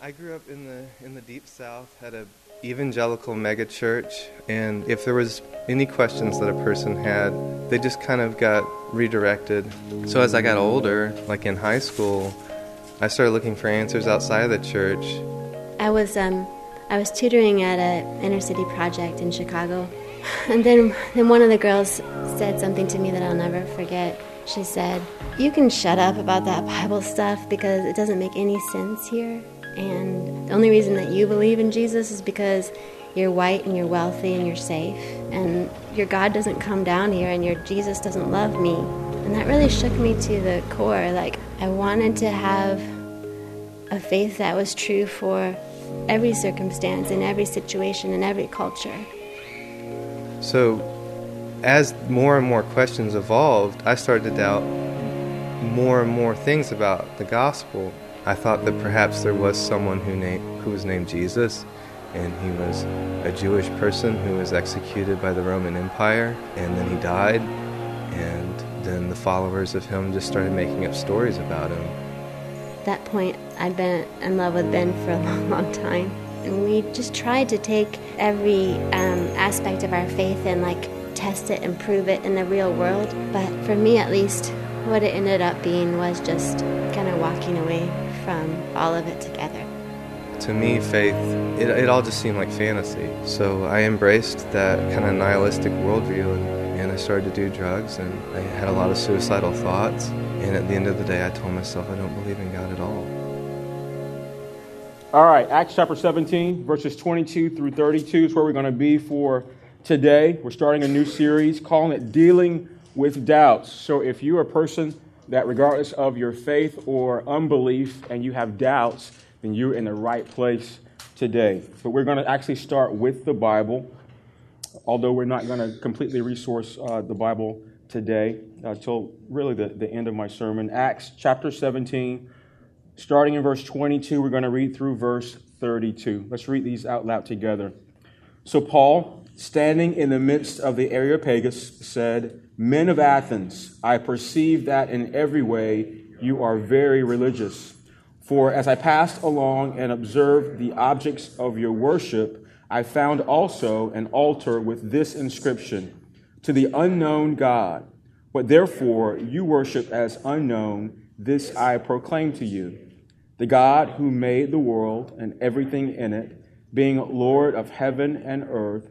I grew up in the in the deep south at a evangelical megachurch and if there was any questions that a person had, they just kind of got redirected. So as I got older, like in high school, I started looking for answers outside of the church. I was um I was tutoring at a inner city project in Chicago. And then then one of the girls said something to me that I'll never forget. She said, "You can shut up about that Bible stuff because it doesn't make any sense here." And the only reason that you believe in Jesus is because you're white and you're wealthy and you're safe. And your God doesn't come down here and your Jesus doesn't love me. And that really shook me to the core. Like, I wanted to have a faith that was true for every circumstance, in every situation, in every culture. So, as more and more questions evolved, I started to doubt more and more things about the gospel. I thought that perhaps there was someone who, who was named Jesus, and he was a Jewish person who was executed by the Roman Empire, and then he died, and then the followers of him just started making up stories about him. At that point, I'd been in love with Ben for a long, long time. And we just tried to take every um, aspect of our faith and like test it and prove it in the real world. But for me, at least, what it ended up being was just kind of walking away from all of it together. To me, faith, it, it all just seemed like fantasy. So I embraced that kind of nihilistic worldview and, and I started to do drugs and I had a lot of suicidal thoughts. And at the end of the day, I told myself I don't believe in God at all. All right, Acts chapter 17, verses 22 through 32 is where we're going to be for today. We're starting a new series calling it Dealing with Doubts. So if you're a person that, regardless of your faith or unbelief, and you have doubts, then you're in the right place today. But we're going to actually start with the Bible, although we're not going to completely resource uh, the Bible today until uh, really the, the end of my sermon. Acts chapter 17, starting in verse 22, we're going to read through verse 32. Let's read these out loud together. So, Paul, standing in the midst of the Areopagus, said, Men of Athens, I perceive that in every way you are very religious. For as I passed along and observed the objects of your worship, I found also an altar with this inscription To the unknown God. What therefore you worship as unknown, this I proclaim to you. The God who made the world and everything in it, being Lord of heaven and earth,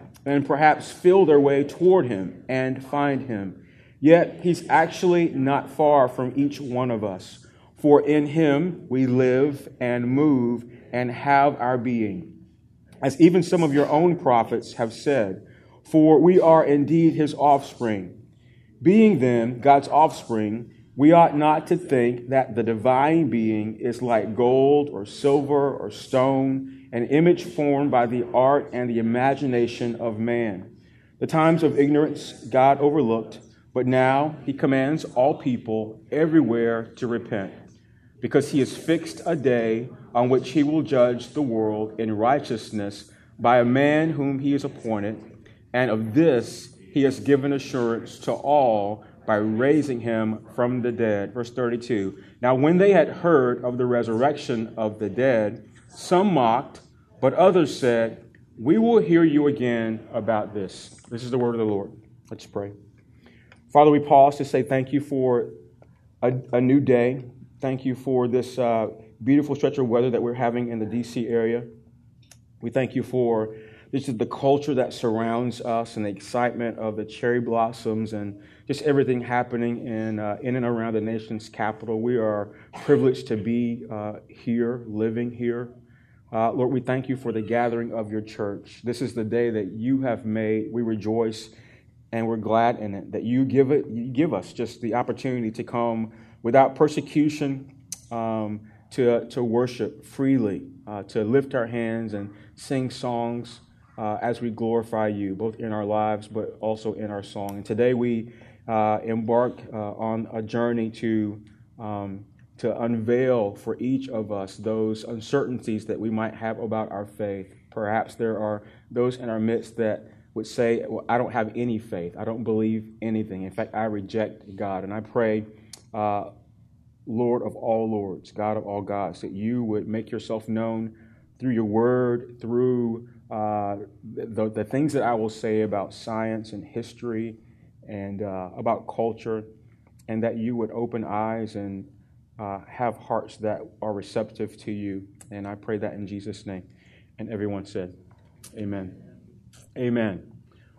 and perhaps feel their way toward him and find him Yet he's actually not far from each one of us. For in him we live and move and have our being. As even some of your own prophets have said, for we are indeed his offspring. Being then God's offspring, we ought not to think that the divine being is like gold or silver or stone, an image formed by the art and the imagination of man. The times of ignorance God overlooked but now he commands all people everywhere to repent, because he has fixed a day on which he will judge the world in righteousness by a man whom he has appointed, and of this he has given assurance to all by raising him from the dead. Verse 32. Now, when they had heard of the resurrection of the dead, some mocked, but others said, We will hear you again about this. This is the word of the Lord. Let's pray. Father, we pause to say thank you for a, a new day. Thank you for this uh, beautiful stretch of weather that we're having in the D.C. area. We thank you for this is the culture that surrounds us and the excitement of the cherry blossoms and just everything happening in, uh, in and around the nation's capital. We are privileged to be uh, here, living here. Uh, Lord, we thank you for the gathering of your church. This is the day that you have made. We rejoice and we're glad in it that you give it you give us just the opportunity to come without persecution um, to, to worship freely uh, to lift our hands and sing songs uh, as we glorify you, both in our lives but also in our song. And today we uh, embark uh, on a journey to, um, to unveil for each of us those uncertainties that we might have about our faith. Perhaps there are those in our midst that would say, well, I don't have any faith. I don't believe anything. In fact, I reject God. And I pray, uh, Lord of all lords, God of all gods, that you would make yourself known through your word, through uh, the, the things that I will say about science and history and uh, about culture, and that you would open eyes and uh, have hearts that are receptive to you. And I pray that in Jesus' name. And everyone said, Amen. Amen.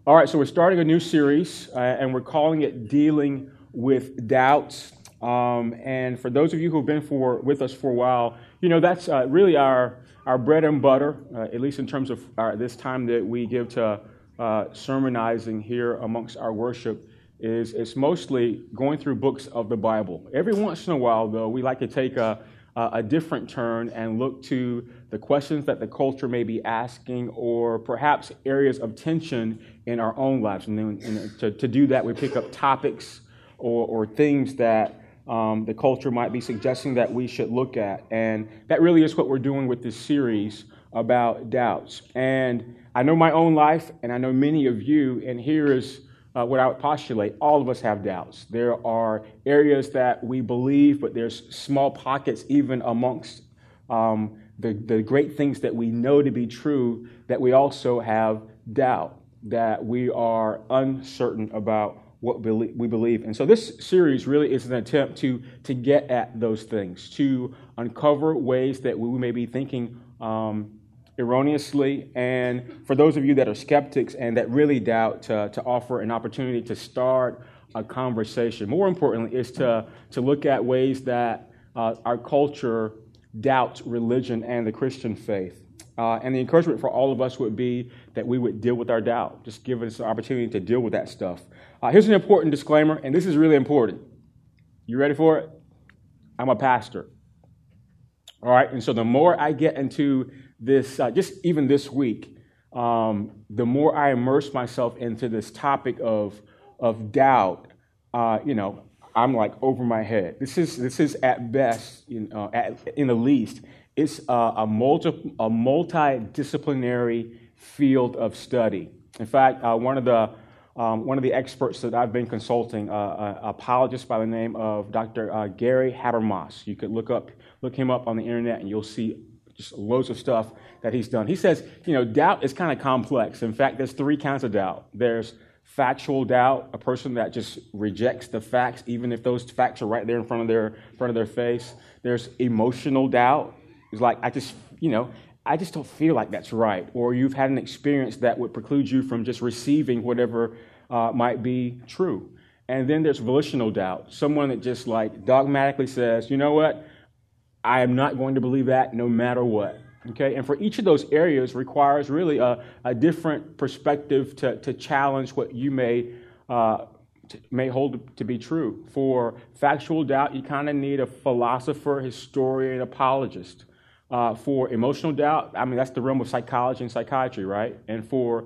All right, so we're starting a new series, uh, and we're calling it Dealing with Doubts. Um, and for those of you who've been for, with us for a while, you know that's uh, really our, our bread and butter, uh, at least in terms of our, this time that we give to uh, sermonizing here amongst our worship. Is it's mostly going through books of the Bible. Every once in a while, though, we like to take a, a different turn and look to the questions that the culture may be asking, or perhaps areas of tension in our own lives. And then and to, to do that, we pick up topics or, or things that um, the culture might be suggesting that we should look at. And that really is what we're doing with this series about doubts. And I know my own life, and I know many of you, and here is uh, what I would postulate all of us have doubts. There are areas that we believe, but there's small pockets even amongst um, the, the great things that we know to be true that we also have doubt, that we are uncertain about what we believe. And so this series really is an attempt to, to get at those things, to uncover ways that we may be thinking um, erroneously. And for those of you that are skeptics and that really doubt, to, to offer an opportunity to start a conversation. More importantly, is to, to look at ways that uh, our culture doubts religion and the Christian faith. Uh, and the encouragement for all of us would be that we would deal with our doubt. Just give us an opportunity to deal with that stuff. Uh, here's an important disclaimer, and this is really important. You ready for it? I'm a pastor. All right, and so the more I get into this, uh, just even this week, um, the more I immerse myself into this topic of, of doubt, uh, you know, I'm like over my head. This is, this is at best, you know, at, in the least, it's a, a, multi, a multidisciplinary field of study. In fact, uh, one of the um, one of the experts that I've been consulting, uh, a apologist by the name of Dr. Uh, Gary Habermas. You could look up, look him up on the internet, and you'll see just loads of stuff that he's done. He says, you know, doubt is kind of complex. In fact, there's three kinds of doubt. There's factual doubt, a person that just rejects the facts, even if those facts are right there in front of their front of their face. There's emotional doubt. It's like I just, you know, I just don't feel like that's right. Or you've had an experience that would preclude you from just receiving whatever uh, might be true. And then there's volitional doubt, someone that just like dogmatically says, you know what, I am not going to believe that no matter what. Okay, and for each of those areas requires really a, a different perspective to, to challenge what you may uh, may hold to be true. For factual doubt, you kind of need a philosopher, historian, apologist. Uh, for emotional doubt, I mean, that's the realm of psychology and psychiatry, right? And for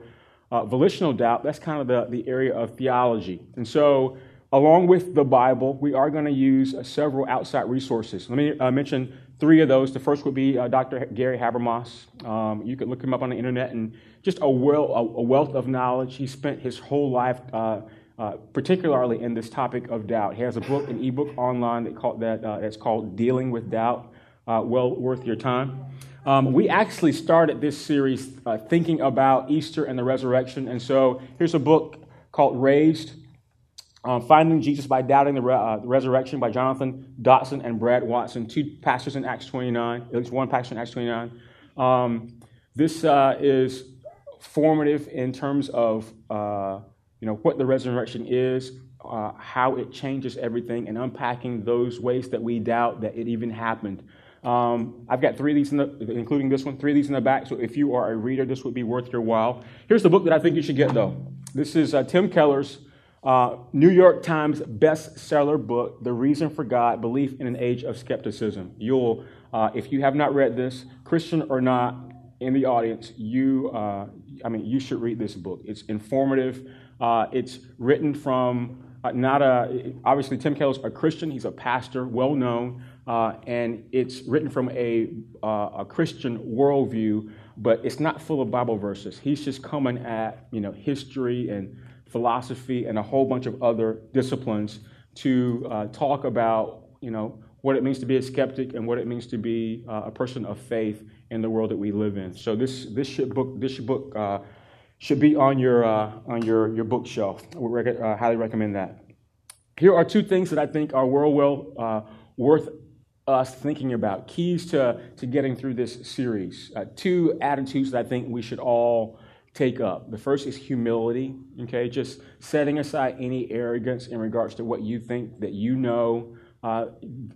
uh, volitional doubt, that's kind of the, the area of theology. And so, along with the Bible, we are going to use uh, several outside resources. Let me uh, mention three of those. The first would be uh, Dr. Gary Habermas. Um, you could look him up on the internet and just a, well, a, wealth of knowledge. He spent his whole life. Uh, particularly in this topic of doubt, he has a book, an ebook online that called that that's called "Dealing with Doubt." uh, well worth your time. Um, we actually started this series uh, thinking about Easter and the resurrection. And so here's a book called Raised um, Finding Jesus by Doubting the, Re- uh, the, Resurrection by Jonathan Dodson and Brad Watson, two pastors in Acts 29, at least one pastor in Acts 29. Um, this uh, is formative in terms of uh, you know, what the resurrection is, uh, how it changes everything, and unpacking those ways that we doubt that it even happened. Um, I've got three of these, in the, including this one, three of these in the back. So if you are a reader, this would be worth your while. Here's the book that I think you should get, though. This is uh, Tim Keller's Uh, New York Times bestseller book, The Reason for God Belief in an Age of Skepticism. You'll, uh, if you have not read this, Christian or not, in the audience, you, uh, I mean, you should read this book. It's informative. Uh, it's written from uh, not a, obviously, Tim Keller's a Christian, he's a pastor, well known, uh, and it's written from a, a Christian worldview, but it's not full of Bible verses. He's just coming at, you know, history and philosophy and a whole bunch of other disciplines to uh, talk about, you know, what it means to be a skeptic and what it means to be uh, a person of faith in the world that we live in. So this this book this book uh, should be on your uh, on your your bookshelf. I would rec- uh, highly recommend that. Here are two things that I think are well well uh, worth us thinking about. Keys to to getting through this series. Two attitudes that I think we should all take up. The first is humility. Okay, just setting aside any arrogance in regards to what you think that you know. Uh,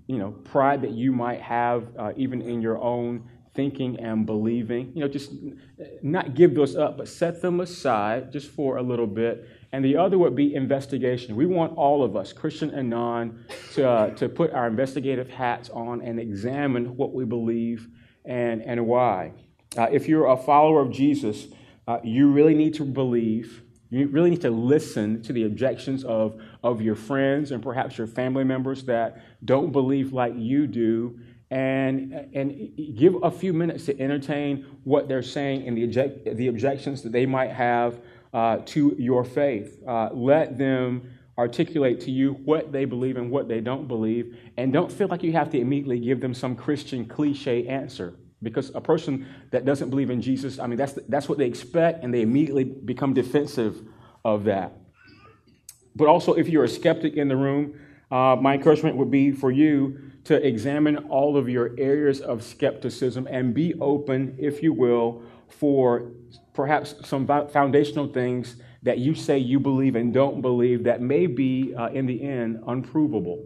you know, pride that you might have uh, even in your own thinking and believing. You know, just not give those up, but set them aside just for a little bit. And the other would be investigation. We want all of us, Christian and non, to, uh, to put our investigative hats on and examine what we believe and, and why. Uh, if you're a follower of Jesus, uh, you really need to believe. You really need to listen to the objections of, of your friends and perhaps your family members that don't believe like you do and, and give a few minutes to entertain what they're saying and the, object, the objections that they might have uh, to your faith. Uh, let them articulate to you what they believe and what they don't believe, and don't feel like you have to immediately give them some Christian cliche answer. Because a person that doesn't believe in Jesus, I mean, that's, that's what they expect, and they immediately become defensive of that. But also, if you're a skeptic in the room, uh, my encouragement would be for you to examine all of your areas of skepticism and be open, if you will, for perhaps some foundational things that you say you believe and don't believe that may be, uh, in the end, unprovable.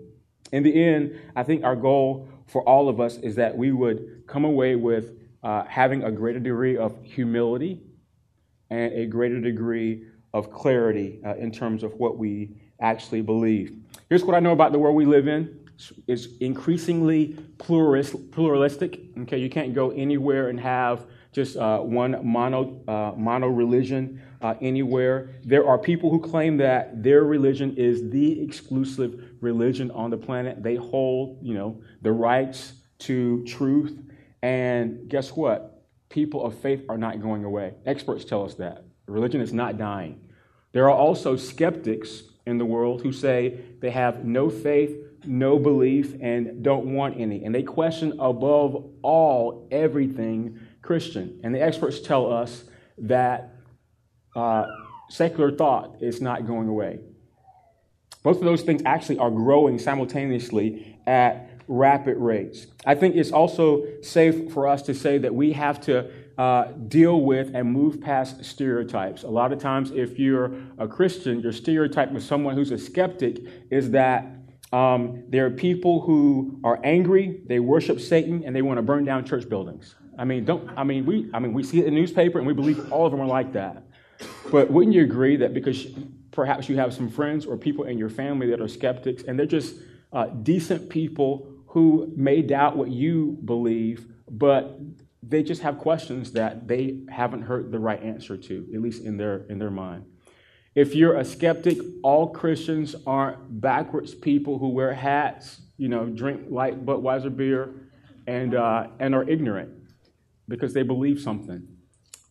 In the end, I think our goal for all of us is that we would come away with uh, having a greater degree of humility and a greater degree of clarity uh, in terms of what we actually believe. Here's what I know about the world we live in is increasingly pluralist, pluralistic. Okay, you can't go anywhere and have just uh, one mono, uh, mono religion uh, anywhere. There are people who claim that their religion is the exclusive religion on the planet. They hold, you know, the rights to truth. And guess what? People of faith are not going away. Experts tell us that. Religion is not dying. There are also skeptics in the world who say they have no faith no belief, and don't want any. And they question above all everything Christian. And the experts tell us that uh, secular thought is not going away. Both of those things actually are growing simultaneously at rapid rates. I think it's also safe for us to say that we have to uh, deal with and move past stereotypes. A lot of times, if you're a Christian, your stereotype with someone who's a skeptic is that um, there are people who are angry, they worship Satan, and they want to burn down church buildings. I mean, don't I mean we I mean we see it in the newspaper and we believe all of them are like that. But wouldn't you agree that because perhaps you have some friends or people in your family that are skeptics and they're just uh, decent people who may doubt what you believe, but they just have questions that they haven't heard the right answer to, at least in their in their mind. If you're a skeptic, all Christians aren't backwards people who wear hats, you know, drink light Budweiser beer, and, uh, and are ignorant because they believe something.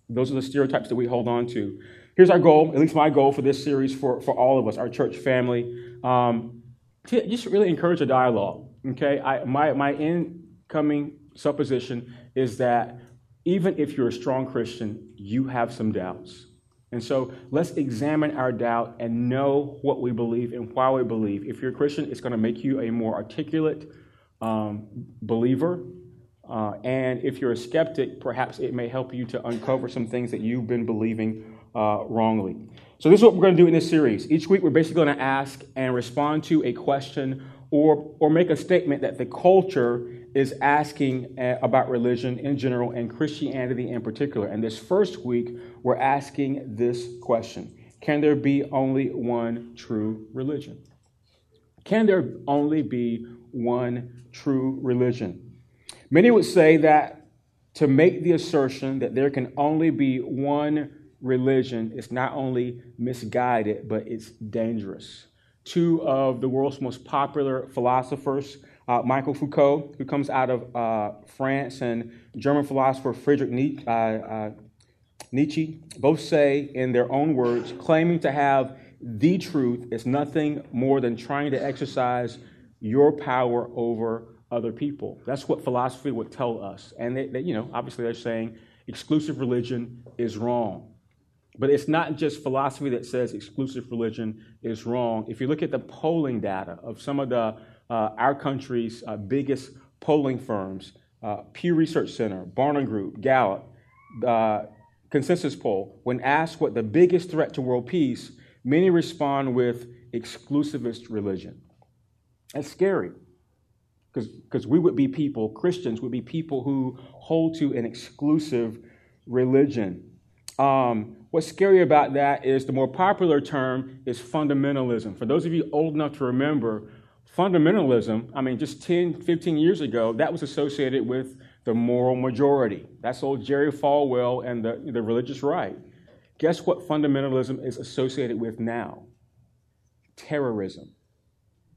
Those are the stereotypes that we hold on to. Here's our goal, at least my goal for this series for, for all of us, our church family, um, to just really encourage a dialogue. Okay, I, my, my incoming supposition is that even if you're a strong Christian, you have some doubts. And so let's examine our doubt and know what we believe and why we believe. If you're a Christian, it's going to make you a more articulate um, believer. Uh, and if you're a skeptic, perhaps it may help you to uncover some things that you've been believing uh, wrongly. So, this is what we're going to do in this series. Each week, we're basically going to ask and respond to a question or, or make a statement that the culture is asking uh, about religion in general and Christianity in particular. And this first week, we're asking this question can there be only one true religion? Can there only be one true religion? Many would say that to make the assertion that there can only be one religion is not only misguided, but it's dangerous. Two of the world's most popular philosophers, uh, Michael Foucault, who comes out of uh, France, and German philosopher Friedrich Nietzsche, uh, uh, Nietzsche, both say in their own words, claiming to have the truth is nothing more than trying to exercise your power over other people. That's what philosophy would tell us. And they, they, you know, obviously they're saying exclusive religion is wrong. But it's not just philosophy that says exclusive religion is wrong. If you look at the polling data of some of the uh, our country's uh, biggest polling firms, uh, Pew Research Center, Barna Group, Gallup, uh, Consensus Poll, when asked what the biggest threat to world peace, many respond with exclusivist religion. That's scary because we would be people, Christians would be people who hold to an exclusive religion. Um, what's scary about that is the more popular term is fundamentalism. For those of you old enough to remember, fundamentalism, I mean, just 10, 15 years ago, that was associated with the moral majority. That's old Jerry Falwell and the, the religious right. Guess what fundamentalism is associated with now? Terrorism.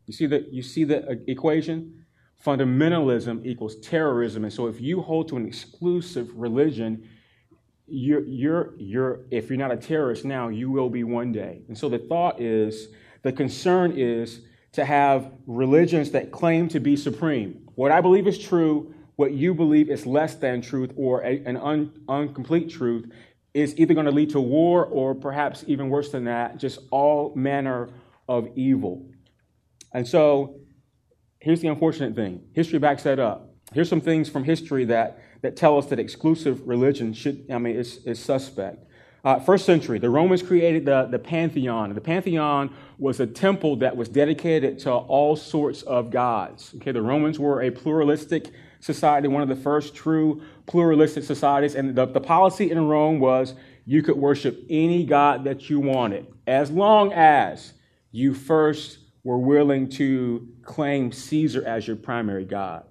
You see the, you see the uh, equation? Fundamentalism equals terrorism. And so if you hold to an exclusive religion, you're, you're, you're, if you're not a terrorist now, you will be one day. And so the thought is, the concern is to have religions that claim to be supreme. What I believe is true, what you believe is less than truth or a, an un, incomplete truth, is either going to lead to war or perhaps even worse than that, just all manner of evil. And so here's the unfortunate thing history backs that up. Here's some things from history that that tell us that exclusive religion should, I mean, is, is suspect. Uh, first century, the Romans created the, the Pantheon. The Pantheon was a temple that was dedicated to all sorts of gods. Okay, the Romans were a pluralistic society, one of the first true pluralistic societies. And the, the policy in Rome was you could worship any god that you wanted, as long as you first were willing to claim Caesar as your primary god.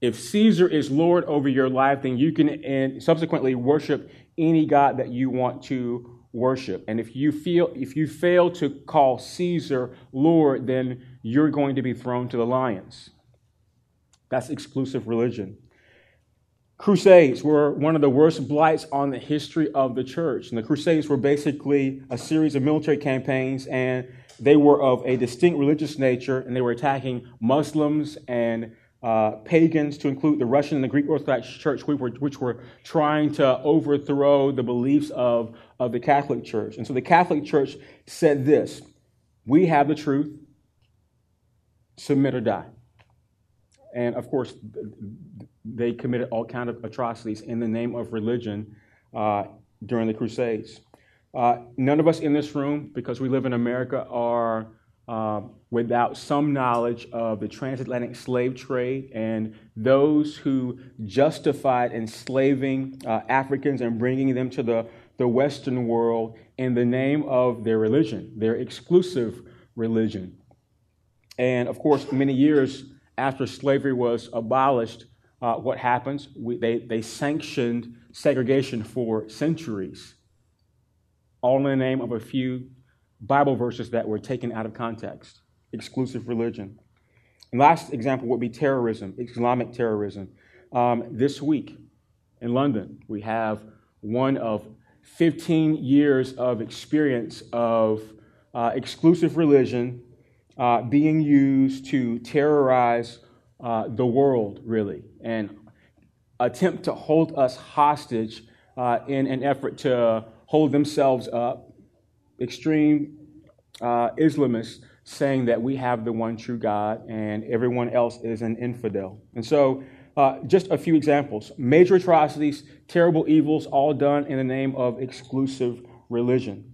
If Caesar is Lord over your life, then you can and subsequently worship any God that you want to worship. And if you feel if you fail to call Caesar Lord, then you're going to be thrown to the lions. That's exclusive religion. Crusades were one of the worst blights on the history of the church. And the Crusades were basically a series of military campaigns, and they were of a distinct religious nature, and they were attacking Muslims and uh, pagans, to include the Russian and the Greek Orthodox Church, which were, which were trying to overthrow the beliefs of, of the Catholic Church. And so the Catholic Church said this We have the truth, submit or die. And of course, they committed all kind of atrocities in the name of religion uh, during the Crusades. Uh, none of us in this room, because we live in America, are uh, without some knowledge of the transatlantic slave trade and those who justified enslaving uh, Africans and bringing them to the, the Western world in the name of their religion, their exclusive religion. And of course, many years after slavery was abolished, uh, what happens? We, they, they sanctioned segregation for centuries, all in the name of a few Bible verses that were taken out of context, exclusive religion. And last example would be terrorism, Islamic terrorism. Um, this week in London, we have one of 15 years of experience of uh, exclusive religion uh, being used to terrorize uh, the world, really, and attempt to hold us hostage uh, in an effort to hold themselves up extreme uh, Islamists saying that we have the one true God and everyone else is an infidel. And so, uh, just a few examples major atrocities, terrible evils, all done in the name of exclusive religion.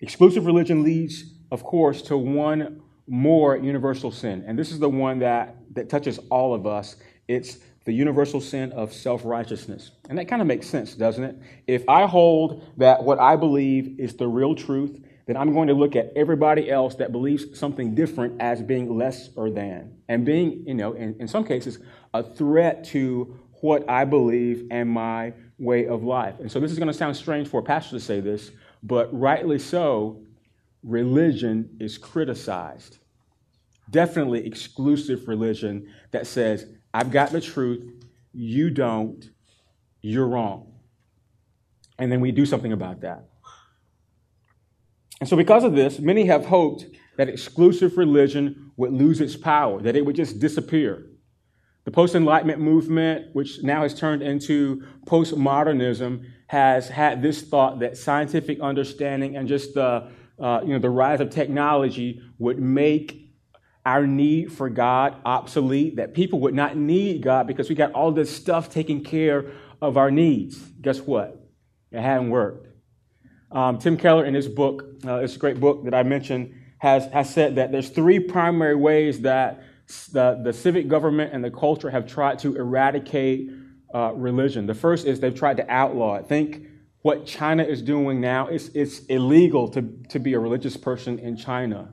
Exclusive religion leads, of course, to one more universal sin. And this is the one that, that touches all of us it's the universal sin of self righteousness. And that kind of makes sense, doesn't it? If I hold that what I believe is the real truth, then I'm going to look at everybody else that believes something different as being less or than, and being, you know, in, in some cases, a threat to what I believe and my way of life. And so this is going to sound strange for a pastor to say this, but rightly so, religion is criticized. Definitely exclusive religion that says, I've got the truth, you don't, you're wrong. And then we do something about that. And so, because of this, many have hoped that exclusive religion would lose its power, that it would just disappear. The post Enlightenment movement, which now has turned into postmodernism, has had this thought that scientific understanding and just the, uh, you know, the rise of technology would make our need for God obsolete, that people would not need God because we got all this stuff taking care of our needs. Guess what? It hadn't worked. Um, Tim Keller, in his book, uh, it's a great book that I mentioned, has, has said that there's three primary ways that the, the civic government and the culture have tried to eradicate uh, religion. The first is they've tried to outlaw it. Think what China is doing now. It's, it's illegal to, to be a religious person in China.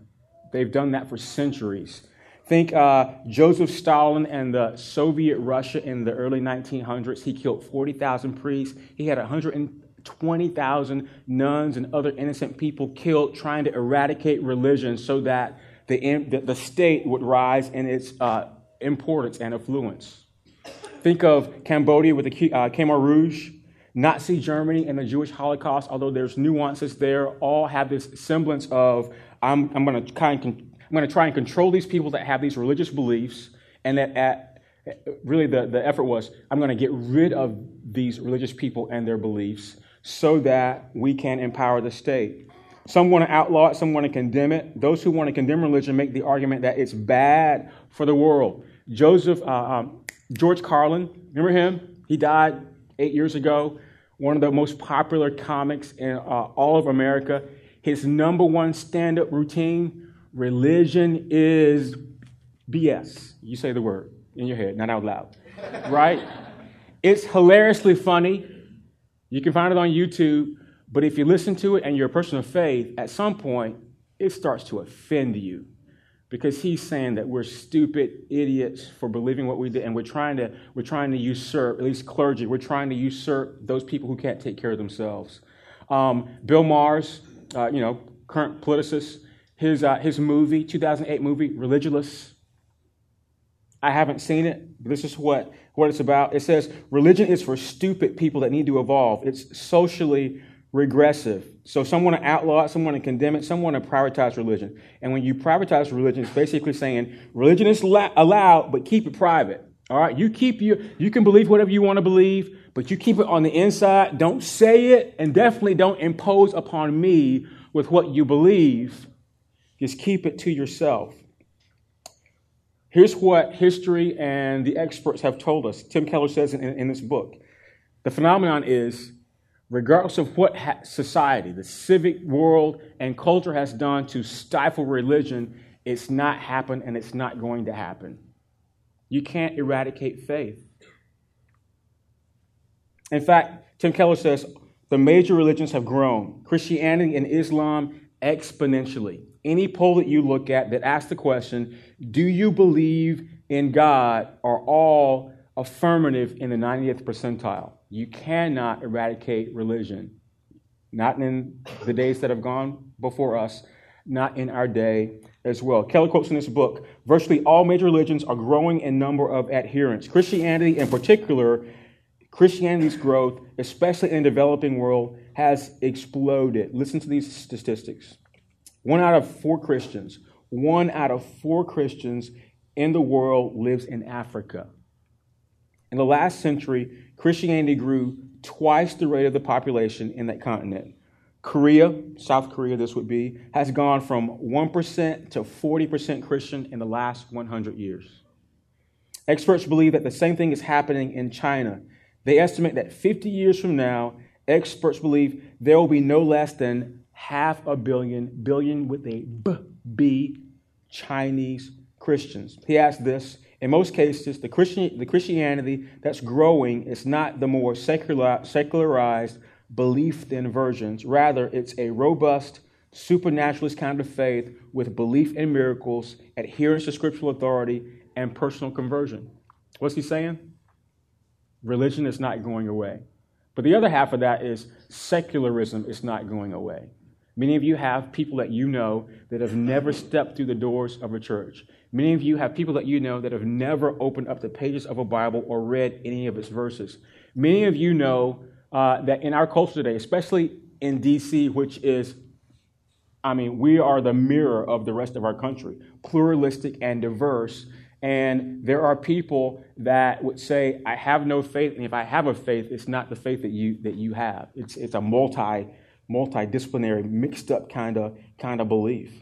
They've done that for centuries. Think uh, Joseph Stalin and the Soviet Russia in the early 1900s. He killed 40,000 priests. He had 120,000 nuns and other innocent people killed trying to eradicate religion so that the, the state would rise in its uh, importance and affluence. Think of Cambodia with the uh, Khmer Rouge, Nazi Germany, and the Jewish Holocaust, although there's nuances there, all have this semblance of I'm, I'm going to of, I'm going to try and control these people that have these religious beliefs, and that at, really the, the effort was I'm going to get rid of these religious people and their beliefs so that we can empower the state. Some want to outlaw it, some want to condemn it. Those who want to condemn religion make the argument that it's bad for the world. Joseph, uh, um, George Carlin, remember him? He died eight years ago. One of the most popular comics in uh, all of America. His number one stand up routine religion is BS. You say the word in your head, not out loud. right? It's hilariously funny. You can find it on YouTube. But if you listen to it and you're a person of faith, at some point, it starts to offend you because he's saying that we're stupid idiots for believing what we did and we're trying to we're trying to usurp at least clergy we're trying to usurp those people who can't take care of themselves um, bill maher's uh, you know current politicist his, uh, his movie 2008 movie religulous i haven't seen it but this is what, what it's about it says religion is for stupid people that need to evolve it's socially regressive. So some want to outlaw it, some want to condemn it, some want to privatize religion. And when you privatize religion, it's basically saying religion is allowed, but keep it private. All right, you keep your, you can believe whatever you want to believe, but you keep it on the inside. Don't say it, and definitely don't impose upon me with what you believe. Just keep it to yourself. Here's what history and the experts have told us. Tim Keller says in, in this book. The phenomenon is regardless of what society, the civic world, and culture has done to stifle religion, it's not happened and it's not going to happen. You can't eradicate faith. In fact, Tim Keller says the major religions have grown Christianity and Islam exponentially. Any poll that you look at that asks the question, Do you believe in God, are all affirmative in the 90th percentile. You cannot eradicate religion. Not in the days that have gone before us, not in our day as well. Keller quotes in this book virtually all major religions are growing in number of adherents. Christianity, in particular, Christianity's growth, especially in the developing world, has exploded. Listen to these statistics. One out of four Christians, one out of four Christians in the world lives in Africa. In the last century, Christianity grew twice the rate of the population in that continent. Korea, South Korea, this would be, has gone from 1% to 40% Christian in the last 100 years. Experts believe that the same thing is happening in China. They estimate that 50 years from now, experts believe there will be no less than half a billion, billion with a B, B Chinese Christians. He asked this In most cases, the, Christian, the Christianity that's growing is not the more secular, secularized belief thin versions. Rather, it's a robust, supernaturalist kind of faith with belief in miracles, adherence to scriptural authority, and personal conversion. What's he saying? Religion is not going away. But the other half of that is secularism is not going away. Many of you have people that you know that have never stepped through the doors of a church. Many of you have people that you know that have never opened up the pages of a Bible or read any of its verses. Many of you know uh, that in our culture today, especially in DC, which is, I mean, we are the mirror of the rest of our country, pluralistic and diverse. And there are people that would say, I have no faith, and if I have a faith, it's not the faith that you that you have. It's it's a multi multidisciplinary, mixed up kind of kind of belief.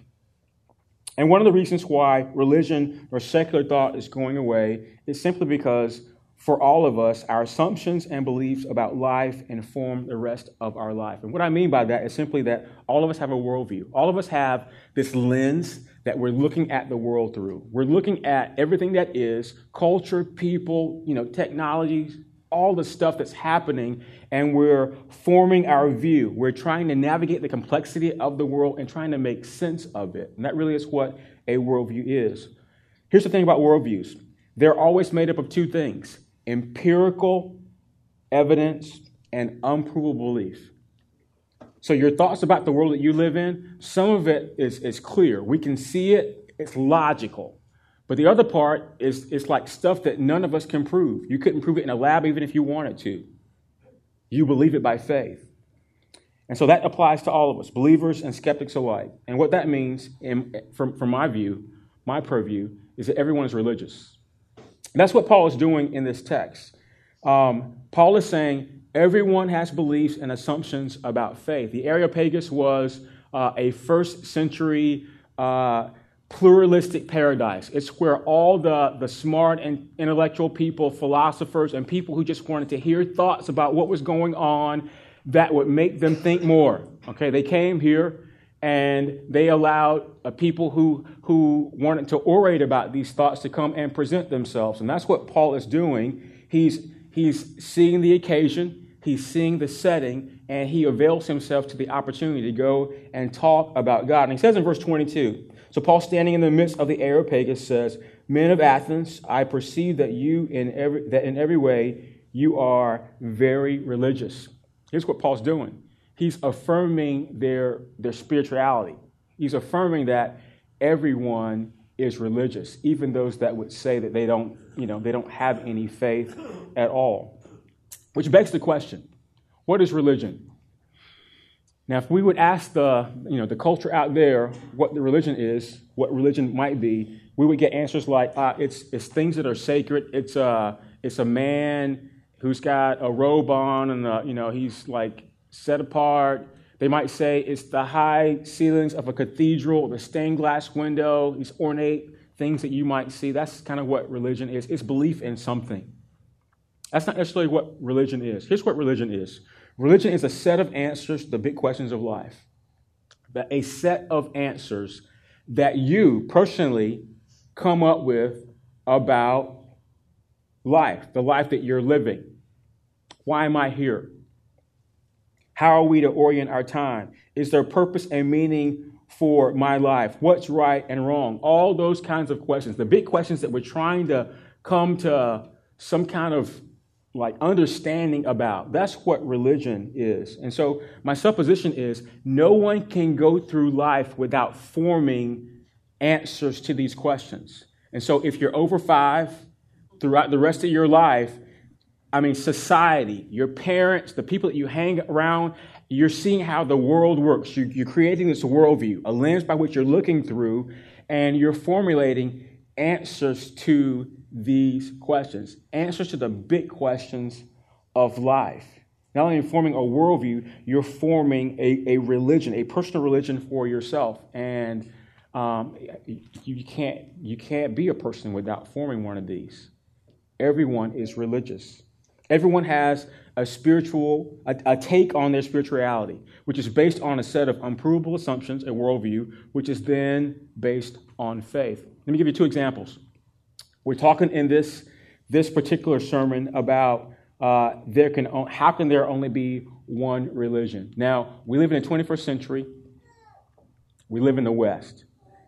And one of the reasons why religion or secular thought is going away is simply because for all of us, our assumptions and beliefs about life inform the rest of our life. And what I mean by that is simply that all of us have a worldview. All of us have this lens that we're looking at the world through. We're looking at everything that is culture, people, you know, technologies, all the stuff that's happening, and we're forming our view. We're trying to navigate the complexity of the world and trying to make sense of it. And that really is what a worldview is. Here's the thing about worldviews they're always made up of two things empirical evidence and unprovable belief. So, your thoughts about the world that you live in, some of it is, is clear. We can see it, it's logical. But the other part is, is like stuff that none of us can prove. You couldn't prove it in a lab even if you wanted to. You believe it by faith. And so that applies to all of us, believers and skeptics alike. And what that means, in, from, from my view, my purview, is that everyone is religious. And that's what Paul is doing in this text. Um, Paul is saying everyone has beliefs and assumptions about faith. The Areopagus was uh, a first century uh, pluralistic paradise. It's where all the, the smart and intellectual people, philosophers, and people who just wanted to hear thoughts about what was going on that would make them think more. Okay, they came here and they allowed uh, people who, who wanted to orate about these thoughts to come and present themselves. And that's what Paul is doing. He's, he's seeing the occasion, he's seeing the setting, and he avails himself to the opportunity to go and talk about God. And he says in verse 22 so Paul, standing in the midst of the Areopagus, says, Men of Athens, I perceive that you in every that in every way you are very religious. Here's what Paul's doing. He's affirming their, their spirituality. He's affirming that everyone is religious, even those that would say that they don't, you know, they don't have any faith at all. Which begs the question, what is religion? Now, if we would ask the, you know, the culture out there what the religion is, what religion might be, we would get answers like, uh, it's, it's things that are sacred. It's a, uh, it's a man who's got a robe on and, uh, you know, he's like set apart. They might say it's the high ceilings of a cathedral, the stained glass window, these ornate things that you might see. That's kind of what religion is. It's belief in something. That's not necessarily what religion is. Here's what religion is Religion is a set of answers to the big questions of life. That a set of answers that you personally come up with about life, the life that you're living. Why am I here? How are we to orient our time? Is there purpose and meaning for my life? What's right and wrong? All those kinds of questions, the big questions that we're trying to come to some kind of like understanding about. That's what religion is. And so my supposition is no one can go through life without forming answers to these questions. And so if you're over five throughout the rest of your life, I mean, society, your parents, the people that you hang around, you're seeing how the world works. You're, you're creating this worldview, a lens by which you're looking through, and you're formulating answers to these questions, answers to the big questions of life. Not only forming a worldview, you're forming a, a religion, a personal religion for yourself. And um, you, can't, you can't be a person without forming one of these. Everyone is religious. Everyone has a spiritual, a, a, take on their spirituality, which is based on a set of unprovable assumptions, a worldview, which is then based on faith. Let me give you two examples. We're talking in this, this particular sermon about uh, there can, how can there only be one religion? Now, we live in the 21st century. We live in the West.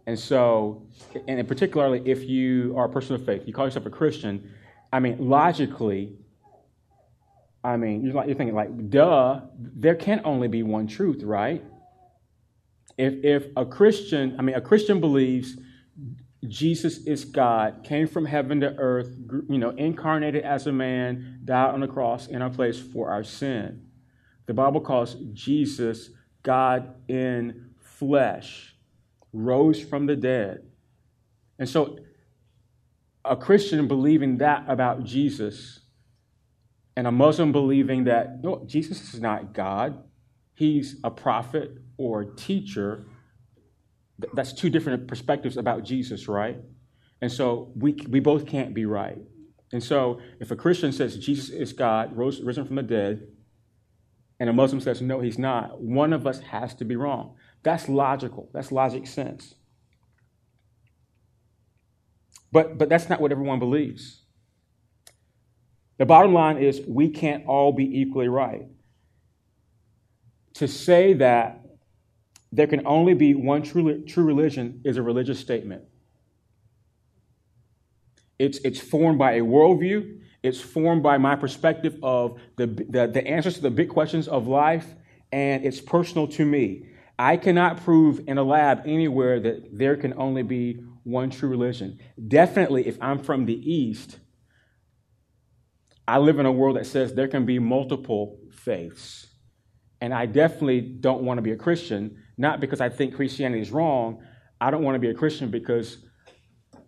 And so, and particularly if you are a person of faith, you call yourself a Christian, I mean, logically, I mean, you're, like, you're thinking, like, duh, there can only be one truth, right? If, if a Christian, I mean, a Christian believes Jesus is God, came from heaven to earth, you know, incarnated as a man, died on the cross in our place for our sin. The Bible calls Jesus God in flesh, rose from the dead. And so, a Christian believing that about Jesus and a Muslim believing that no, Jesus is not God, he's a prophet or a teacher, that's two different perspectives about Jesus, right? And so we, we both can't be right. And so if a Christian says Jesus is God, rose, risen from the dead, and a Muslim says no, he's not, one of us has to be wrong. That's logical. That's logic sense. But, but that's not what everyone believes. The bottom line is we can't all be equally right. To say that there can only be one true, true religion is a religious statement. It's, it's formed by a worldview, it's formed by my perspective of the, the, the answers to the big questions of life, and it's personal to me. I cannot prove in a lab anywhere that there can only be one true religion. Definitely, if I'm from the East, I live in a world that says there can be multiple faiths. And I definitely don't want to be a Christian, not because I think Christianity is wrong. I don't want to be a Christian because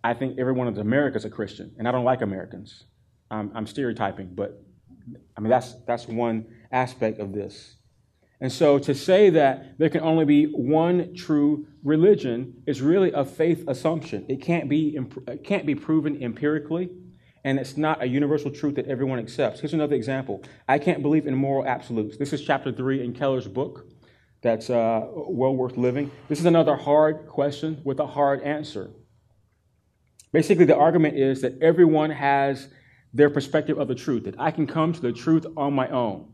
I think everyone in America is a Christian, and I don't like Americans. I'm, I'm stereotyping, but I mean, that's, that's one aspect of this. And so to say that there can only be one true religion is really a faith assumption. It can't be, it can't be proven empirically and it's not a universal truth that everyone accepts. Here's another example I can't believe in moral absolutes. This is chapter three in Keller's book that's uh, well worth living. This is another hard question with a hard answer. Basically, the argument is that everyone has their perspective of the truth, that I can come to the truth on my own,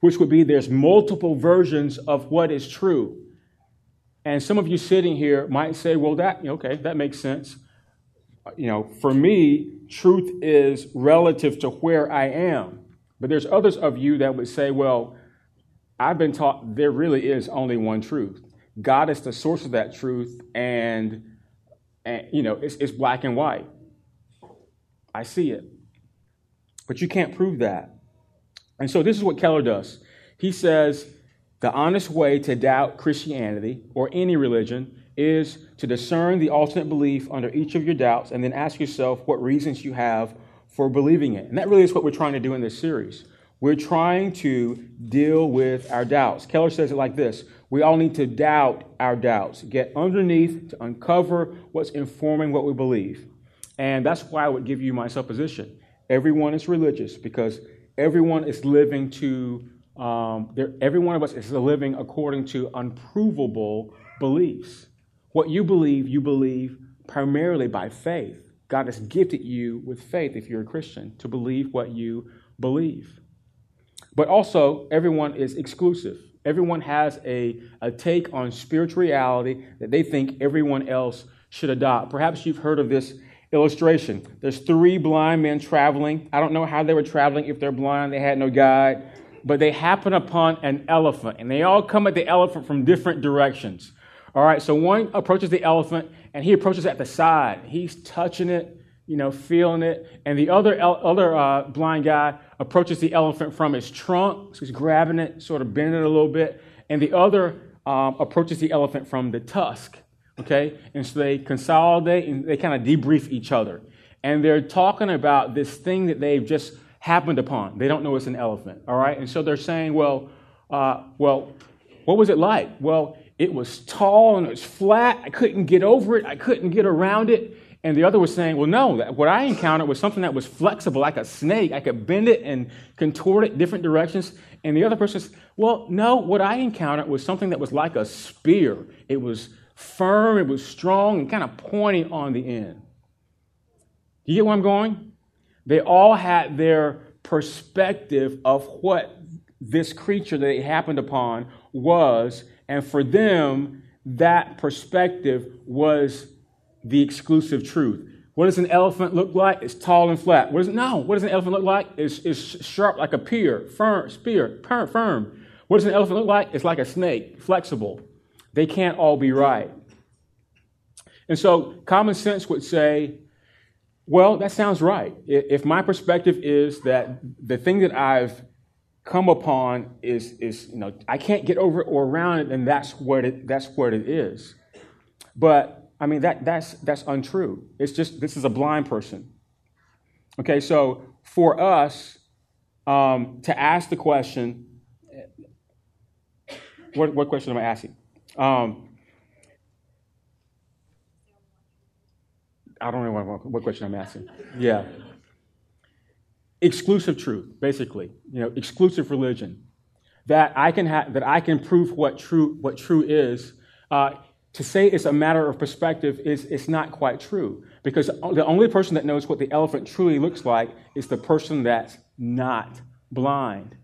which would be there's multiple versions of what is true. And some of you sitting here might say, well, that, okay, that makes sense you know, for me, truth is relative to where I am. But there's others of you that would say, well, I've been taught there really is only one truth. God is the source of that truth, and, and you know, it's, it's black and white. I see it. But you can't prove that. And so this is what Keller does. He says the honest way to doubt Christianity or any religion is to discern the alternate belief under each of your doubts and then ask yourself what reasons you have for believing it. And that really is what we're trying to do in this series. We're trying to deal with our doubts. Keller says it like this We all need to doubt our doubts, get underneath to uncover what's informing what we believe. And that's why I would give you my supposition. Everyone is religious because everyone is living to, um, every one of us is living according to unprovable beliefs. What you believe, you believe primarily by faith. God has gifted you with faith, if you're a Christian, to believe what you believe. But also, everyone is exclusive. Everyone has a, a take on spiritual reality that they think everyone else should adopt. Perhaps you've heard of this illustration. There's three blind men traveling. I don't know how they were traveling. If they're blind, they had no guide. But they happen upon an elephant, and they all come at the elephant from different directions. All right, so one approaches the elephant and he approaches at the side. He's touching it, you know, feeling it. And the other, other uh, blind guy approaches the elephant from his trunk. So he's grabbing it, sort of bending it a little bit. And the other um, approaches the elephant from the tusk. Okay? And so they consolidate and they kind of debrief each other. And they're talking about this thing that they've just happened upon. They don't know it's an elephant. All right? And so they're saying, well, uh, well, what was it like? Well, it was tall and it was flat. I couldn't get over it. I couldn't get around it. And the other was saying, well, no, what I encountered was something that was flexible, like a snake. I could bend it and contort it different directions. And the other person says, well, no, what I encountered was something that was like a spear. It was firm, it was strong, and kind of pointy on the end. You get where I'm going? They all had their perspective of what this creature that they happened upon was, and for them, that perspective was the exclusive truth. What does an elephant look like? It's tall and flat. No. What does an elephant look like? It's, it's sharp like a pear, firm, spear, firm. What does an elephant look like? It's like a snake, flexible. They can't all be right. And so common sense would say, well, that sounds right. If my perspective is that the thing that I've come upon is, is you know, I can't get over or around it, and that's what it, that's what it is. But I mean, that, that's, that's untrue. It's just, this is a blind person. Okay, so for us um, to ask the question, what, what question am I asking? Um, I don't know what, what question I'm asking. Yeah. Exclusive truth, basically. You know, exclusive religion. That I can have, that I can prove what true, what true is. Uh, to say it's a matter of perspective is it's not quite true because the only person that knows what the elephant truly looks like is the person that's not blind.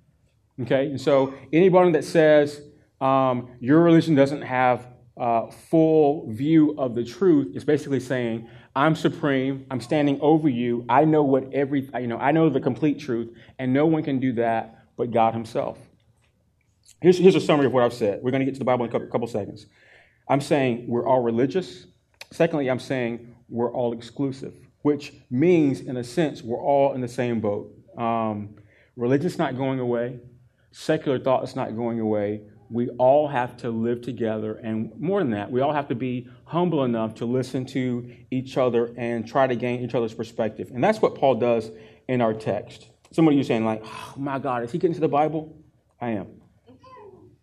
Okay, and so anybody that says um, your religion doesn't have a full view of the truth is basically saying I'm supreme. I'm standing over you. I know what every you know. I know the complete truth, and no one can do that but God Himself. Here's, here's a summary of what I've said. We're going to get to the Bible in a couple, couple seconds. I'm saying we're all religious. Secondly, I'm saying we're all exclusive, which means, in a sense, we're all in the same boat. Um, religion's not going away. Secular thought is not going away we all have to live together. And more than that, we all have to be humble enough to listen to each other and try to gain each other's perspective. And that's what Paul does in our text. Somebody you saying, like, oh my God, is he getting to the Bible? I am.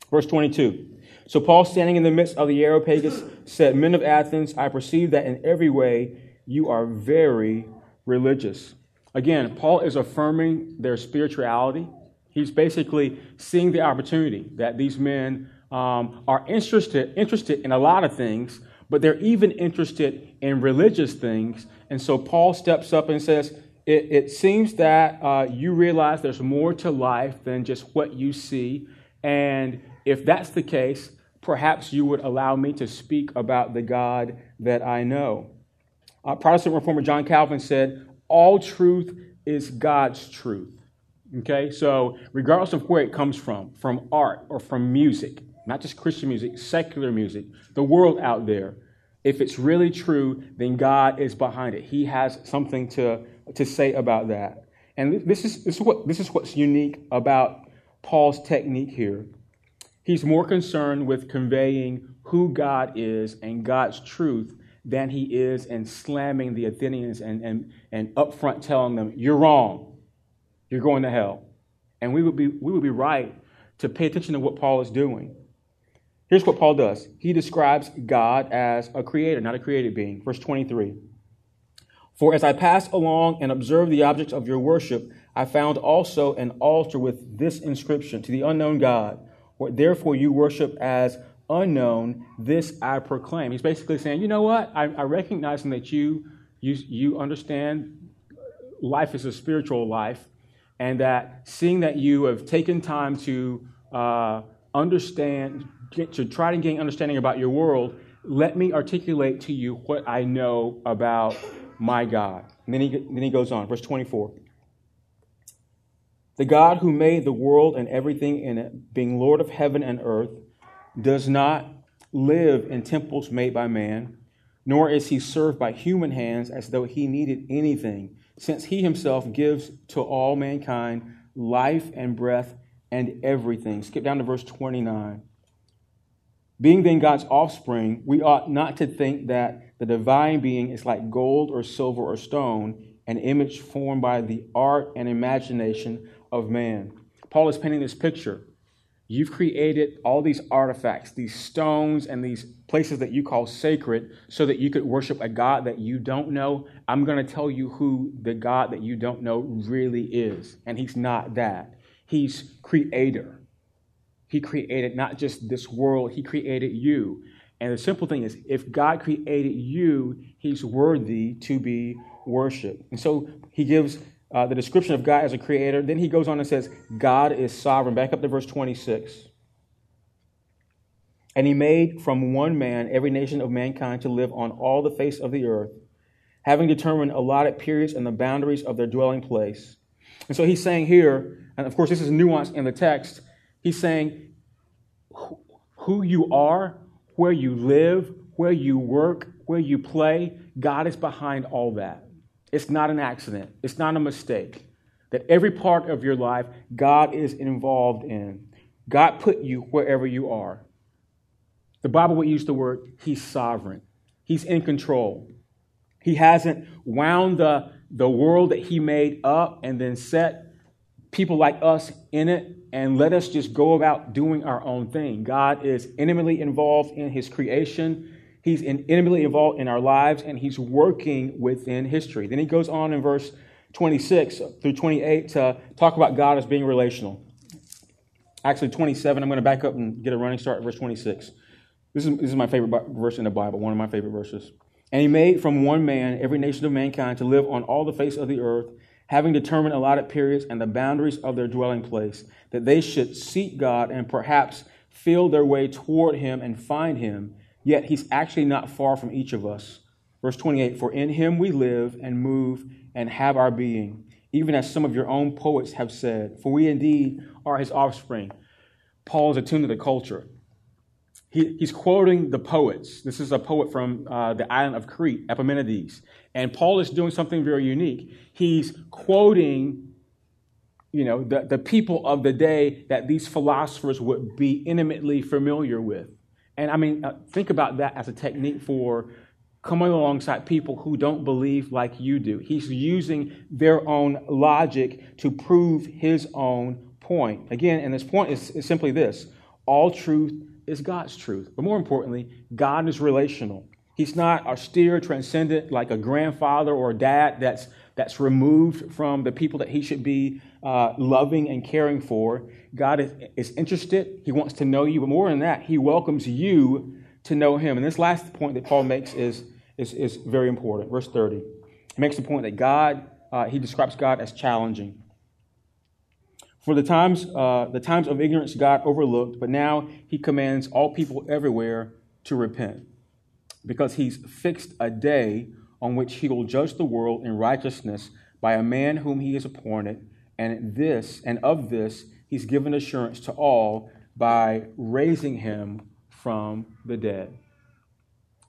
Verse 22. So Paul, standing in the midst of the Areopagus, said, Men of Athens, I perceive that in every way you are very religious. Again, Paul is affirming their spirituality He's basically seeing the opportunity that these men um, are interested, interested in a lot of things, but they're even interested in religious things. And so Paul steps up and says, It, it seems that uh, you realize there's more to life than just what you see. And if that's the case, perhaps you would allow me to speak about the God that I know. Uh, Protestant reformer John Calvin said, All truth is God's truth. Okay, so regardless of where it comes from, from art or from music, not just Christian music, secular music, the world out there, if it's really true, then God is behind it. He has something to, to say about that. And this is, this, is what, this is what's unique about Paul's technique here. He's more concerned with conveying who God is and God's truth than he is in slamming the Athenians and, and, and upfront telling them, you're wrong you're going to hell. And we would be, we would be right to pay attention to what Paul is doing. Here's what Paul does he describes God as a creator, not a created being. Verse 23 For as I passed along and observed the objects of your worship, I found also an altar with this inscription To the unknown God. Therefore, you worship as unknown, this I proclaim. He's basically saying, you know what? I, I recognize that you, you, you understand life is a spiritual life, and that seeing that you have taken time to uh, understand, get, to try to gain understanding about your world, let me articulate to you what I know about my God. And then he, then he goes on, verse 24. The God who made the world and everything in it, being Lord of heaven and earth, does not live in temples made by man, nor is he served by human hands as though he needed anything since he himself gives to all mankind life and breath and everything. Skip down to verse 29. Being then God's offspring, we ought not to think that the divine being is like gold or silver or stone, an image formed by the art and imagination of man. Paul is painting this picture You've created all these artifacts, these stones, and these places that you call sacred so that you could worship a God that you don't know. I'm going to tell you who the God that you don't know really is. And He's not that. He's creator. He created not just this world, He created you. And the simple thing is, if God created you, He's worthy to be worshiped. And so He gives uh, the description of God as a creator. Then He goes on and says, God is sovereign. Back up to verse 26. And He made from one man every nation of mankind to live on all the face of the earth, having determined allotted periods and the boundaries of their dwelling place. And so He's saying here, and of course, this is nuance in the text, He's saying, who you are where you live, where you work, where you play, God is behind all that. It's not an accident, it's not a mistake. That every part of your life, God is involved in. God put you wherever you are. The Bible would use the word, He's sovereign, He's in control. He hasn't wound the, the world that He made up and then set people like us in it and let us just go about doing our own thing. God is intimately involved in his creation. He's intimately involved in our lives and he's working within history. Then he goes on in verse 26 through 28 to talk about God as being relational. Actually, 27, I'm going to back up and get a running start at verse 26. This is, this is my favorite verse in the Bible, one of my favorite verses. And he made from one man every nation of mankind to live on all the face of the earth having determined allotted periods and the boundaries of their dwelling place, that they should seek God and perhaps feel their way toward Him and find Him, yet He's actually not far from each of us. Verse 28 For in Him we live and move and have our being, even as some of your own poets have said, for we indeed are His offspring. Paul is attuned to the culture. He, he's quoting the poets. This is a poet from uh, the island of Crete, Epimenides. And Paul is doing something very unique. He's quoting, you know, the, the people of the day that these philosophers would be intimately familiar with. And I mean, uh, think about that as a technique for coming alongside people who don't believe like you do. He's using their own logic to prove his own point. Again, and this point is, is simply this all truth is God's truth. But more importantly, God is relational. He's not austere, transcendent, like a grandfather or a dad that's, that's removed from the people that he should be uh, loving and caring for. God is, is interested. He wants to know you. But more than that, he welcomes you to know him. And this last point that Paul makes is, is, is very important. Verse 30. He makes the point that God, uh, he describes God as challenging. For the times, uh, the times of ignorance God overlooked, but now he commands all people everywhere to repent because he's fixed a day on which he will judge the world in righteousness by a man whom he has appointed, and this and of this he's given assurance to all by raising him from the dead.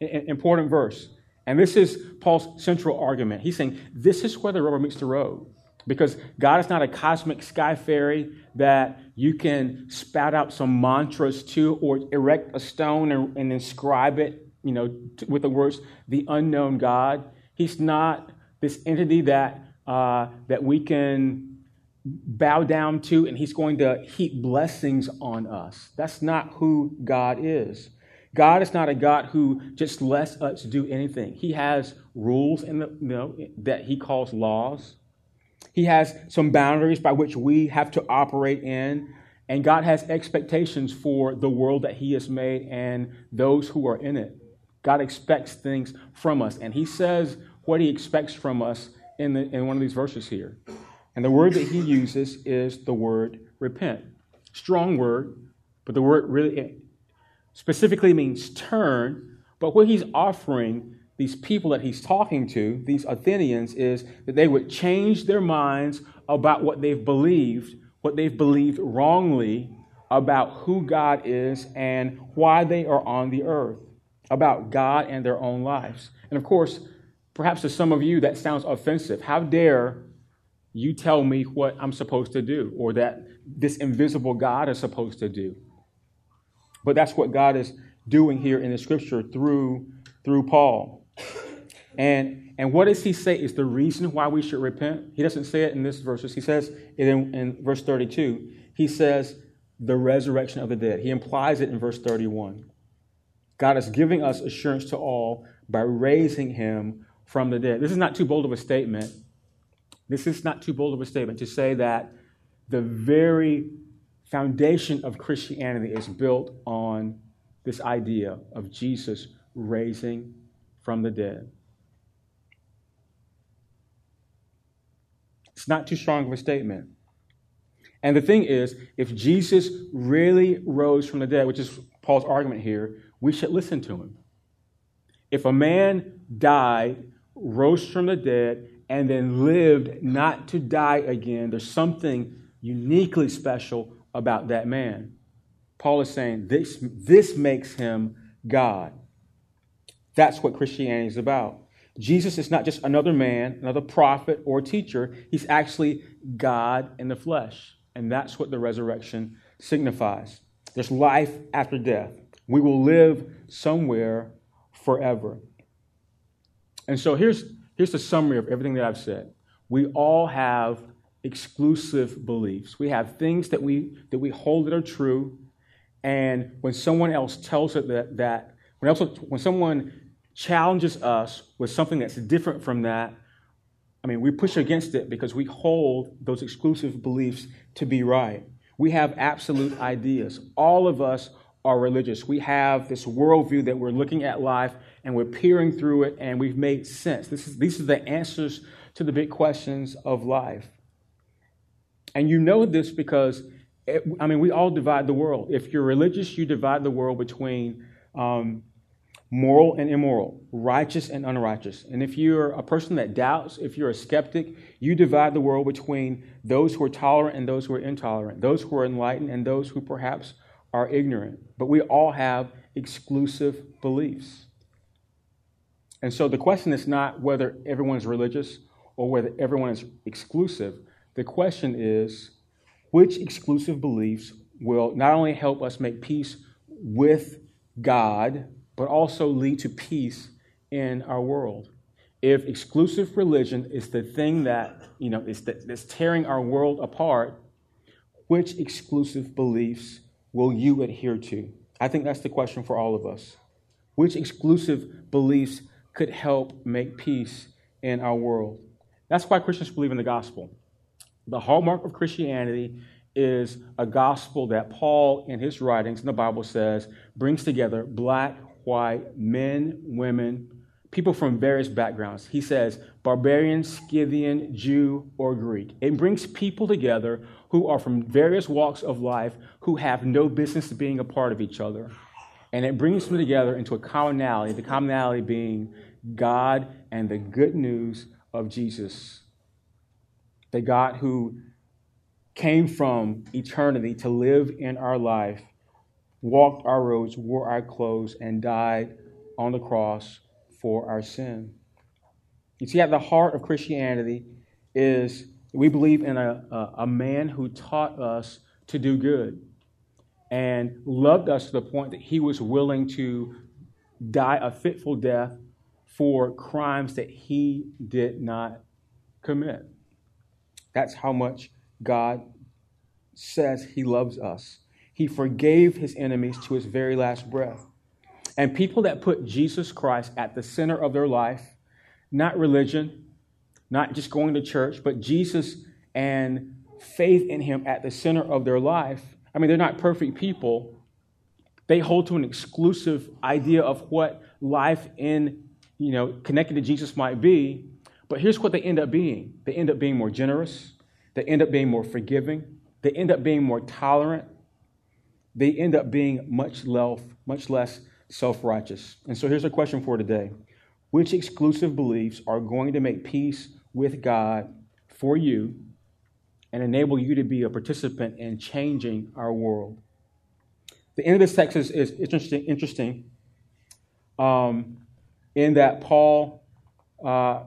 Important verse. And this is Paul's central argument. He's saying this is where the rubber meets the road. Because God is not a cosmic sky fairy that you can spout out some mantras to or erect a stone and, and inscribe it you know, with the words, the unknown God. He's not this entity that, uh, that we can bow down to and he's going to heap blessings on us. That's not who God is. God is not a God who just lets us do anything. He has rules in the, you know, that he calls laws. He has some boundaries by which we have to operate in. And God has expectations for the world that he has made and those who are in it. God expects things from us. And he says what he expects from us in, the, in one of these verses here. And the word that he uses is the word repent. Strong word, but the word really specifically means turn. But what he's offering these people that he's talking to, these Athenians, is that they would change their minds about what they've believed, what they've believed wrongly about who God is and why they are on the earth about God and their own lives. And of course, perhaps to some of you that sounds offensive. How dare you tell me what I'm supposed to do or that this invisible God is supposed to do? But that's what God is doing here in the scripture through, through Paul. And, and what does he say is the reason why we should repent? He doesn't say it in this verses. He says it in, in verse 32. He says the resurrection of the dead. He implies it in verse 31. God is giving us assurance to all by raising him from the dead. This is not too bold of a statement. This is not too bold of a statement to say that the very foundation of Christianity is built on this idea of Jesus raising from the dead. It's not too strong of a statement. And the thing is, if Jesus really rose from the dead, which is Paul's argument here, we should listen to him. If a man died, rose from the dead, and then lived not to die again, there's something uniquely special about that man. Paul is saying this, this makes him God. That's what Christianity is about. Jesus is not just another man, another prophet or teacher. He's actually God in the flesh. And that's what the resurrection signifies. There's life after death. We will live somewhere forever. And so here's, here's the summary of everything that I've said. We all have exclusive beliefs. We have things that we, that we hold that are true. And when someone else tells us that, that when, else, when someone challenges us with something that's different from that, I mean, we push against it because we hold those exclusive beliefs to be right. We have absolute ideas. All of us are religious. We have this worldview that we're looking at life and we're peering through it and we've made sense. This is, these are the answers to the big questions of life. And you know this because, it, I mean, we all divide the world. If you're religious, you divide the world between um, moral and immoral, righteous and unrighteous. And if you're a person that doubts, if you're a skeptic, you divide the world between those who are tolerant and those who are intolerant, those who are enlightened and those who perhaps are ignorant. But we all have exclusive beliefs. And so the question is not whether everyone is religious or whether everyone is exclusive. The question is which exclusive beliefs will not only help us make peace with God, but also lead to peace in our world. If exclusive religion is the thing that, you know, is that's tearing our world apart, which exclusive beliefs will you adhere to? I think that's the question for all of us. Which exclusive beliefs could help make peace in our world? That's why Christians believe in the gospel. The hallmark of Christianity is a gospel that Paul, in his writings in the Bible, says brings together black, white, men, women, people from various backgrounds. He says barbarian, Scythian, Jew, or Greek. It brings people together who are from various walks of life who have no business being a part of each other. And it brings them together into a commonality, the commonality being God and the good news of Jesus. The God who came from eternity to live in our life walked our roads, wore our clothes, and died on the cross for our sin. You see, at the heart of Christianity is we believe in a, a, a man who taught us to do good and loved us to the point that he was willing to die a fitful death for crimes that he did not commit. That's how much God says he loves us. He forgave his enemies to his very last breath. And people that put Jesus Christ at the center of their life, not religion, not just going to church, but Jesus and faith in him at the center of their life. I mean, they're not perfect people. They hold to an exclusive idea of what life in, you know, connected to Jesus might be. But here's what they end up being they end up being more generous, they end up being more forgiving, they end up being more tolerant, they end up being much less, much less self righteous. And so here's a question for today Which exclusive beliefs are going to make peace with God for you and enable you to be a participant in changing our world? The end of this text is, is interesting, interesting um, in that Paul uh,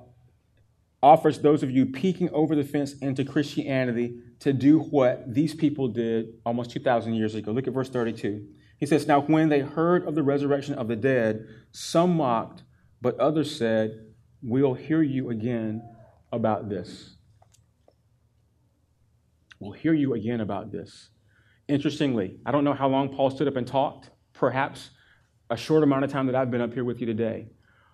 offers those of you peeking over the fence into Christianity to do what these people did almost 2,000 years ago. Look at verse 32. He says, Now when they heard of the resurrection of the dead, some mocked, but others said, We'll hear you again about this. We'll hear you again about this. Interestingly, I don't know how long Paul stood up and talked, perhaps a short amount of time that I've been up here with you today.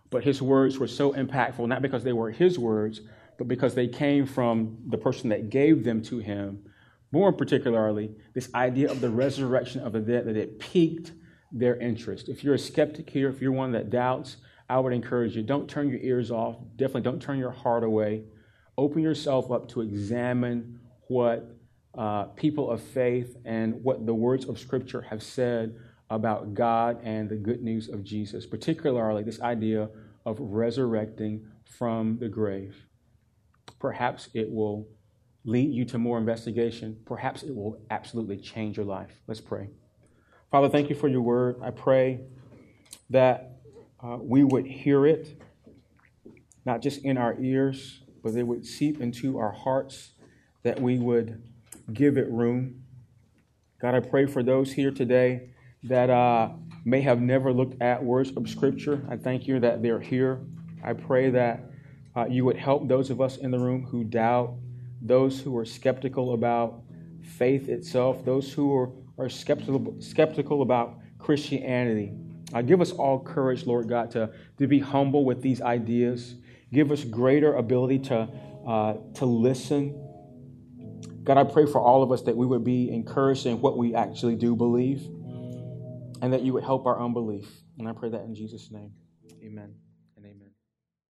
But his words were so impactful, not because they were his words, but because they came from the person that gave them to him. More particularly, this idea of the resurrection of the dead, that it piqued their interest. If you're a skeptic here, if you're one that doubts, I would encourage you don't turn your ears off. Definitely don't turn your heart away. Open yourself up to examine what uh, people of faith and what the words of Scripture have said about God and the good news of Jesus, particularly this idea of resurrecting from the grave. Perhaps it will lead you to more investigation. Perhaps it will absolutely change your life. Let's pray. Father, thank you for your word. I pray that uh, we would hear it, not just in our ears, but it would seep into our hearts, that we would give it room. God, I pray for those here today that uh, may have never looked at words of Scripture. I thank you that they're here. I pray that uh, you would help those of us in the room who doubt, those who are skeptical about faith itself, those who are, are skeptical, skeptical about Christianity. Uh, give us all courage, Lord God, to, to be humble with these ideas. Give us greater ability to, uh, to listen. God, I pray for all of us that we would be encouraged in what we actually do believe and that you would help our unbelief. And I pray that in Jesus' name. Amen.